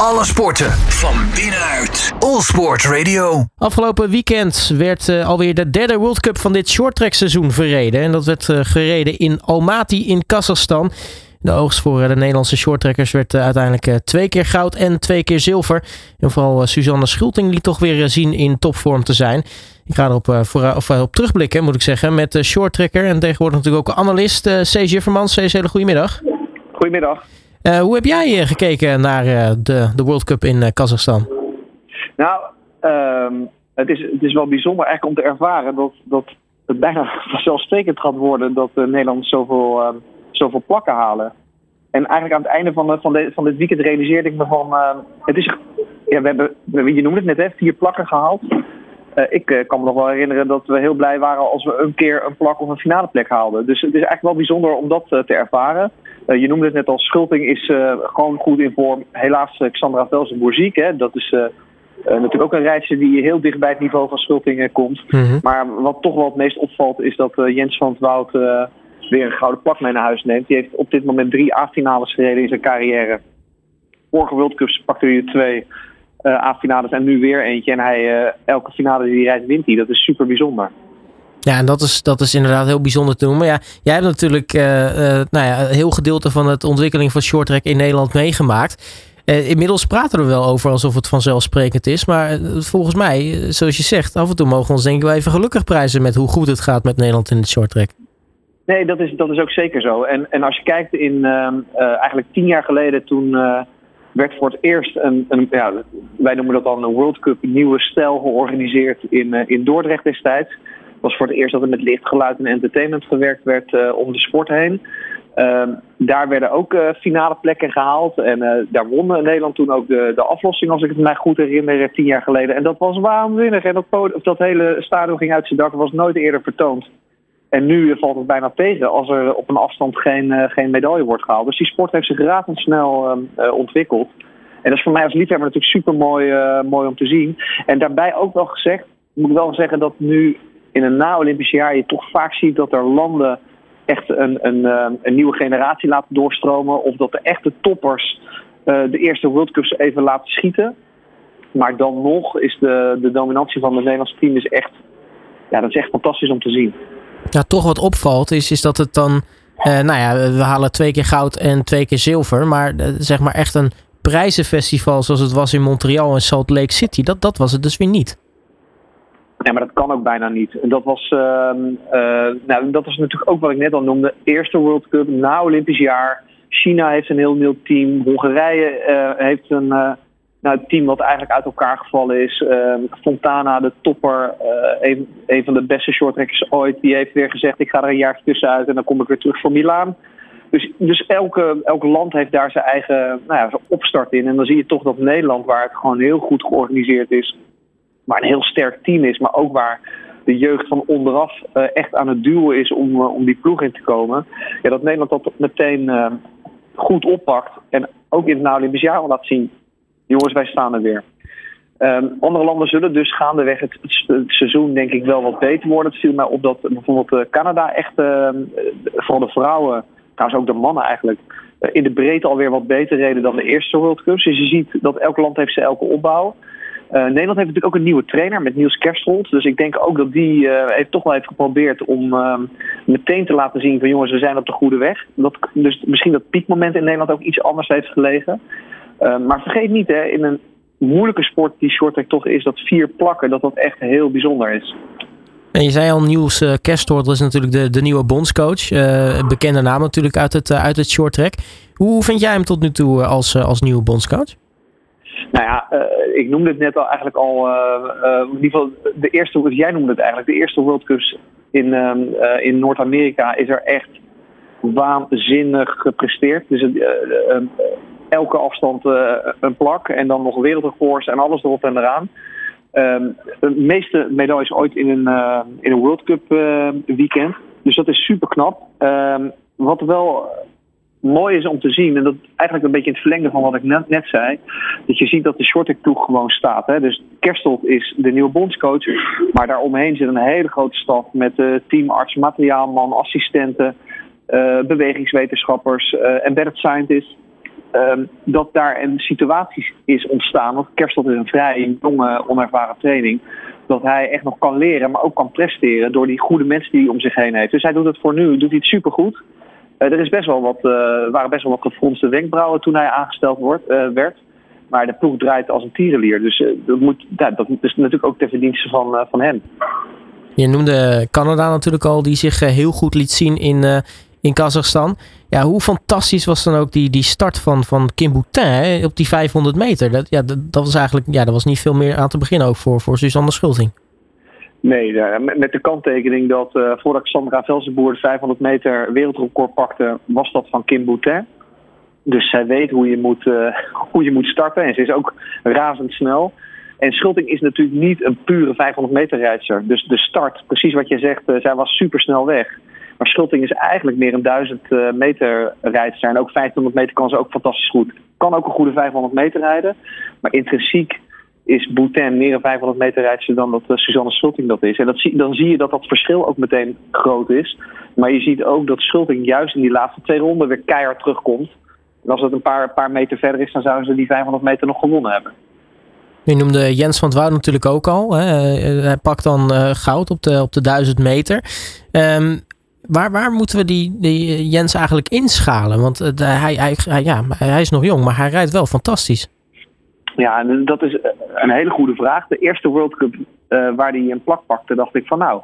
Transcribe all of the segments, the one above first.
Alle sporten van binnenuit. All Sport Radio. Afgelopen weekend werd uh, alweer de derde World Cup van dit shorttrack seizoen verreden. En dat werd uh, gereden in Almaty in Kazachstan. De oogst voor uh, de Nederlandse shorttrackers werd uiteindelijk twee keer goud en twee keer zilver. En vooral Suzanne Schulting liet toch weer zien in topvorm te zijn. Ik ga erop voor, of, op terugblikken, moet ik zeggen, met de shorttracker en tegenwoordig natuurlijk ook analist C. Jiffermans. C. hele goedemiddag. Goedemiddag. Uh, hoe heb jij gekeken naar uh, de, de World Cup in Kazachstan? Nou, um, het, is, het is wel bijzonder eigenlijk om te ervaren dat, dat het bijna vanzelfsprekend gaat worden dat de Nederlanders zoveel, zoveel plakken halen. En eigenlijk aan het einde van, van, de, van dit weekend realiseerde ik me van, het is, ja, we hebben, je noemde het net, hè, vier plakken gehaald. ik kan me nog wel herinneren dat we heel blij waren als we een keer een plak of een finale plek haalden. Dus het is eigenlijk wel bijzonder om dat te ervaren. Uh, je noemde het net al, Schulting is uh, gewoon goed in vorm. Helaas uh, Xandra Velsenboer ziek. Hè? Dat is natuurlijk ook een rijtje die heel dicht bij het niveau van Schulting komt. Mm -hmm. Maar wat toch wel het meest opvalt is dat Jens van het Woud weer een gouden plak mee naar huis neemt. Die heeft op dit moment drie A-finales gereden in zijn carrière. Vorige World Cups pakte hij er twee A-finales en nu weer eentje. En hij, elke finale die hij rijdt wint hij. Dat is super bijzonder. Ja, en dat is, dat is inderdaad heel bijzonder te noemen. Ja, jij hebt natuurlijk uh, uh, nou ja, een heel gedeelte van het ontwikkeling van shorttrack in Nederland meegemaakt. Uh, inmiddels praten we er wel over alsof het vanzelfsprekend is. Maar volgens mij, zoals je zegt, af en toe mogen we ons denk ik wel even gelukkig prijzen met hoe goed het gaat met Nederland in het shorttrack. Nee, dat is, dat is ook zeker zo. En, en als je kijkt in eigenlijk tien jaar geleden toen werd voor het eerst een, een ja, wij noemen dat dan een World Cup nieuwe stijl georganiseerd in, in Dordrecht destijds was voor het eerst dat er met licht, geluid en entertainment gewerkt werd uh, om de sport heen. Uh, daar werden ook uh, finale plekken gehaald. En uh, daar won Nederland toen ook de, de aflossing, als ik het mij goed herinner, tien jaar geleden. En dat was waanzinnig. En dat, of dat hele stadion ging uit zijn dak, was nooit eerder vertoond. En nu valt het bijna tegen als er op een afstand geen, geen medaille wordt gehaald. Dus die sport heeft zich razendsnel ontwikkeld. En dat is voor mij als liefhebber natuurlijk super mooi, mooi om te zien. En daarbij ook wel gezegd, moet ik wel zeggen dat nu in een na-Olympisch jaar je toch vaak ziet dat er landen echt een, een, een nieuwe generatie laten doorstromen. Of dat de echte toppers uh, de eerste World Cups even laten schieten. Maar dan nog is de, de dominantie van het Nederlandse team is echt, ja, dat is echt fantastisch om te zien. Ja, toch wat opvalt is, is dat het dan, uh, nou ja, we halen twee keer goud en twee keer zilver. Maar zeg maar echt een prijzenfestival zoals het was in Montreal en Salt Lake City, dat, dat was het dus weer niet. Nee, maar dat kan ook bijna niet. Dat was, uh, uh, nou, dat was natuurlijk ook wat ik net al noemde. Eerste World Cup, na Olympisch jaar. China heeft een heel nieuw team. Hongarije uh, heeft een nou, team wat eigenlijk uit elkaar gevallen is. Ehm, Fontana, de topper, een, van de beste shorttrackers ooit. Die heeft weer gezegd, ik ga er een jaar tussenuit en dan kom ik weer terug voor Milaan. Dus, dus elke, elk land heeft daar zijn eigen nou ja, opstart in. En dan zie je toch dat Nederland, waar het gewoon heel goed georganiseerd is waar een heel sterk team is, maar ook waar de jeugd van onderaf uh, echt aan het duwen is om, uh, om die ploeg in te komen. Ja, dat Nederland dat meteen uh, goed oppakt en ook in het Olympisch jaar laat zien. Jongens, wij staan er weer. Um, andere landen zullen dus gaandeweg het, het, seizoen denk ik wel wat beter worden. Het viel mij op dat bijvoorbeeld Canada echt, ehm, vooral de vrouwen, trouwens ook de mannen eigenlijk, in de breedte alweer wat beter reden dan de eerste World Cups. Dus je ziet dat elk land heeft zijn elke opbouw. Uh, Nederland heeft natuurlijk ook een nieuwe trainer met Niels Kerstholt. Dus ik denk ook dat die uh, heeft toch wel heeft geprobeerd om uh, meteen te laten zien van jongens, we zijn op de goede weg. Dat, dus misschien dat piekmoment in Nederland ook iets anders heeft gelegen. maar vergeet niet, hè, in een moeilijke sport die shorttrack toch is, dat vier plakken, dat dat echt heel bijzonder is. En je zei al, Niels uh, is natuurlijk de, de nieuwe bondscoach. Uh, bekende naam natuurlijk uit het, uh, uit het shorttrack. Hoe vind jij hem tot nu toe als, als nieuwe bondscoach? Nou ja, uh, ik noemde het net al eigenlijk al. Uh, uh, in ieder geval, de eerste, jij noemde het eigenlijk, de eerste World Cups in, in Noord-Amerika is er echt waanzinnig gepresteerd. Dus elke afstand een plak en dan nog wereldrecords en alles erop en eraan. Um, de meeste medailles ooit in een, in een World Cup weekend. Dus dat is super knap. Um, wat wel mooi is om te zien, en dat eigenlijk een beetje in het verlengde van wat ik net, zei, dat je ziet dat de shorttrack ploeg gewoon staat. Hè? Dus Kerstelt is de nieuwe bondscoach, maar daaromheen zit een hele grote staf met uh, teamarts, materiaalman, assistenten, uh, bewegingswetenschappers, uh, embedded scientists. ehm, dat daar een situatie is ontstaan. Want Kerstel is een vrij jonge, onervaren training. Dat hij echt nog kan leren, maar ook kan presteren door die goede mensen die hij om zich heen heeft. Dus hij doet het voor nu, doet hij het supergoed. Uh, er is best wel wat, uh, waren best wel wat gefronste wenkbrauwen toen hij aangesteld wordt, uh, werd. Maar de ploeg draait als een tierenlier. Dus dat, moet, ja, dat is natuurlijk ook ter verdienste van, van hem. Je noemde Canada natuurlijk al, die zich heel goed liet zien in, in Kazachstan. Ja, hoe fantastisch was dan ook die, die start van, van Kim Boutin op die 500 meter? Dat, ja, dat, dat, was eigenlijk ja, dat was niet veel meer aan te beginnen ook voor, voor Suzanne Schulting. Nee, met de kanttekening dat uh, voordat Sandra Velsenboer de 500 meter wereldrecord pakte, was dat van Kim Boutin. Dus zij weet hoe je moet, uh, hoe je moet starten en ze is ook razendsnel. En Schulting is natuurlijk niet een pure 500 meter rijdster. Dus de start, precies wat je zegt, zij was super snel weg. Maar Schulting is eigenlijk meer een 1000 meter rijdster. En ook 500 meter kan ze ook fantastisch goed. Kan ook een goede 500 meter rijden. Maar intrinsiek is Boutin meer een 500 meter rijdster dan dat uh, Suzanne Schulting dat is. En dat zie, dan zie je dat dat verschil ook meteen groot is. Maar je ziet ook dat Schulting juist in die laatste twee ronden weer keihard terugkomt. En als het een paar, paar meter verder is, dan zouden ze die 500 meter nog gewonnen hebben. Je noemde Jens van Woud natuurlijk ook al. Hè? Hij pakt dan uh, goud op de, op de 1000 meter. Um, waar, waar moeten we die, die Jens eigenlijk inschalen? Want uh, hij, hij, ja, hij is nog jong, maar hij rijdt wel fantastisch. Ja, dat is een hele goede vraag. De eerste World Cup uh, waar hij een plak pakte, dacht ik van nou,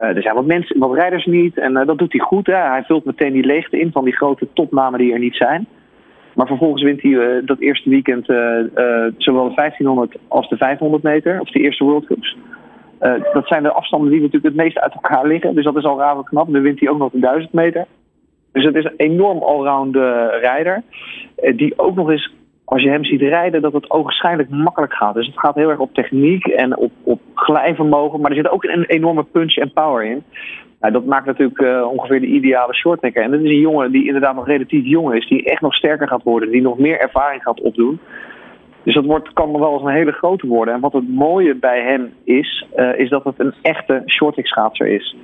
uh, er zijn wat mensen, wat rijders niet en dat doet hij goed. Hè? Hij vult meteen die leegte in van die grote topnamen die er niet zijn. Maar vervolgens wint hij dat eerste weekend zowel de 1500 als de 500 meter, of de eerste World Cups. dat zijn de afstanden die natuurlijk het meest uit elkaar liggen. Dus dat is al raar knap. Nu wint hij ook nog de 1000 meter. Dus het is een enorm allround rijder. die ook nog eens als je hem ziet rijden, dat het ogenschijnlijk makkelijk gaat. Dus het gaat heel erg op techniek en op, op glijvermogen. Maar er zit ook een enorme punch en power in. Nou, dat maakt natuurlijk uh, ongeveer de ideale shorttracker. En dat is een jongen die inderdaad nog relatief jong is. Die echt nog sterker gaat worden. Die nog meer ervaring gaat opdoen. Dus dat wordt, kan nog wel eens een hele grote worden. En wat het mooie bij hem is, uh, is dat het een echte shorttrack schaatser is.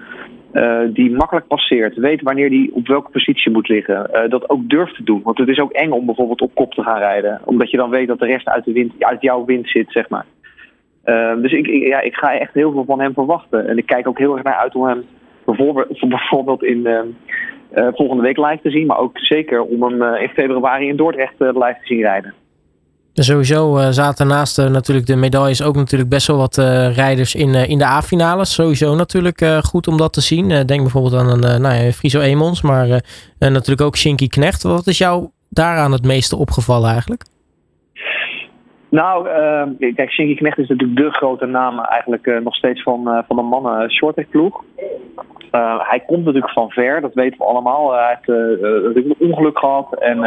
Uh, die makkelijk passeert, weet wanneer die op welke positie moet liggen. Uh, dat ook durft te doen. Want het is ook eng om bijvoorbeeld op kop te gaan rijden. Omdat je dan weet dat de rest uit, de wind, uit jouw wind zit, zeg maar. Uh, dus ik, ja, ik ga echt heel veel van hem verwachten. En ik kijk ook heel erg naar uit om hem bijvoorbeeld, bijvoorbeeld in volgende week live te zien. Maar ook zeker om hem in februari in Dordrecht live te zien rijden. Sowieso uh, zaten naast uh, natuurlijk de medailles ook natuurlijk best wel wat uh, rijders in, in de A-finales. Sowieso natuurlijk goed om dat te zien. denk bijvoorbeeld aan een nou ja, Friso Emons, maar natuurlijk ook Shinky Knecht. Wat is jou daaraan het meeste opgevallen eigenlijk? Nou, kijk, Shinky Knecht is natuurlijk de grote naam eigenlijk nog steeds van, van de mannen shorttrack ploeg. Uh, hij komt natuurlijk van ver, dat weten we allemaal. hij heeft een ongeluk gehad en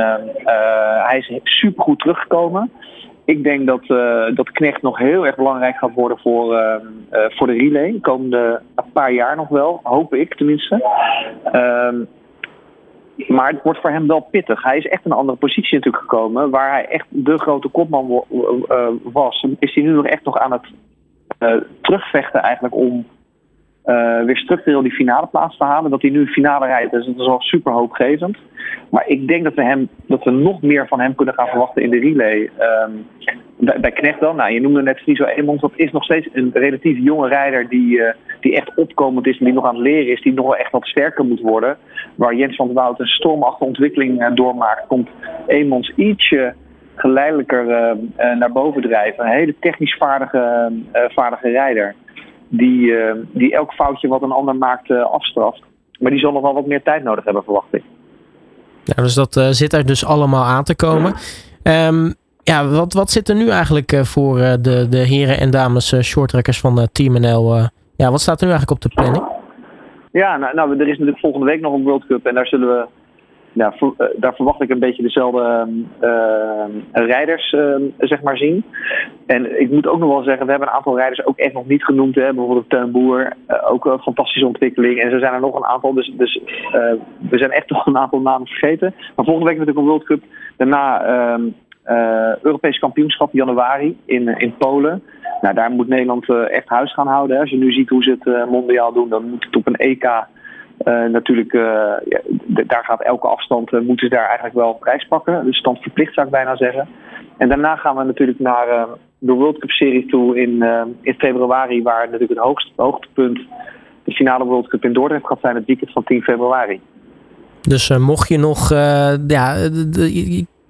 hij is supergoed teruggekomen. Ik denk dat, dat Knecht nog heel erg belangrijk gaat worden voor, voor de relay. De komende paar jaar nog wel, hoop ik tenminste. Ehm, maar het wordt voor hem wel pittig. Hij is echt in een andere positie natuurlijk gekomen. Waar hij echt de grote kopman was, is hij nu nog echt nog aan het terugvechten eigenlijk om uh, weer structureel die finale plaats te halen. Dat hij nu finale rijdt, dus dat is al super hoopgevend. Maar ik denk dat we, hem, dat we nog meer van hem kunnen gaan verwachten in de relay. Um, bij, Knecht dan, nou, je noemde net Friso Emons, dat is nog steeds een relatief jonge rijder die, die echt opkomend is en die nog aan het leren is, die nog wel echt wat sterker moet worden. Waar Jens van der Wout een stormachtige ontwikkeling uh, doormaakt, komt Emons ietsje geleidelijker naar boven drijven. Een hele technisch vaardige, vaardige rijder die, die elk foutje wat een ander maakt afstraft. Maar die zal nog wel wat meer tijd nodig hebben, verwacht ik. Ja, dus dat zit er dus allemaal aan te komen. Um, ja, wat, wat zit er nu eigenlijk voor de, de heren en dames shorttrackers van Team NL? Ja, wat staat er nu eigenlijk op de planning? Ja, nou, nou, er is natuurlijk volgende week nog een World Cup en daar zullen we uh, daar verwacht ik een beetje dezelfde uh, rijders uh, zeg maar zien. En ik moet ook nog wel zeggen, we hebben een aantal rijders ook echt nog niet genoemd. Hè? Bijvoorbeeld Teun Boer, ook een fantastische ontwikkeling. En zo zijn er nog een aantal, dus, dus we zijn echt nog een aantal namen vergeten. Maar volgende week natuurlijk een World Cup. Daarna ehm, Europees kampioenschap januari in, in Polen. Nou, daar moet Nederland echt huis gaan houden. Hè. Als je nu ziet hoe ze het mondiaal doen, dan moet het op een EK natuurlijk, ja, daar gaat elke afstand, moeten ze daar eigenlijk wel prijs pakken. Dus stand verplicht zou ik bijna zeggen. En daarna gaan we natuurlijk naar de World Cup Series toe in, in februari, waar natuurlijk het hoogtepunt de finale World Cup in Dordrecht gaat zijn het weekend van 10 februari. Dus mocht je nog ja,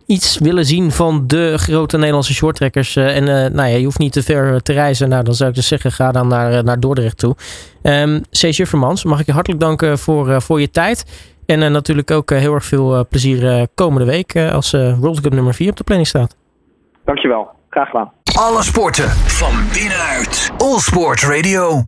iets willen zien van de grote Nederlandse shorttrekkers. Uh, en nou ja, je hoeft niet te ver te reizen. Nou, dan zou ik dus zeggen, ga dan naar, naar Dordrecht toe. Um, Cees Juffermans, mag ik je hartelijk danken voor, voor je tijd. En natuurlijk ook heel erg veel plezier komende week als World Cup nummer 4 op de planning staat. Dankjewel, graag gedaan. Alle sporten van binnenuit. All Sport Radio.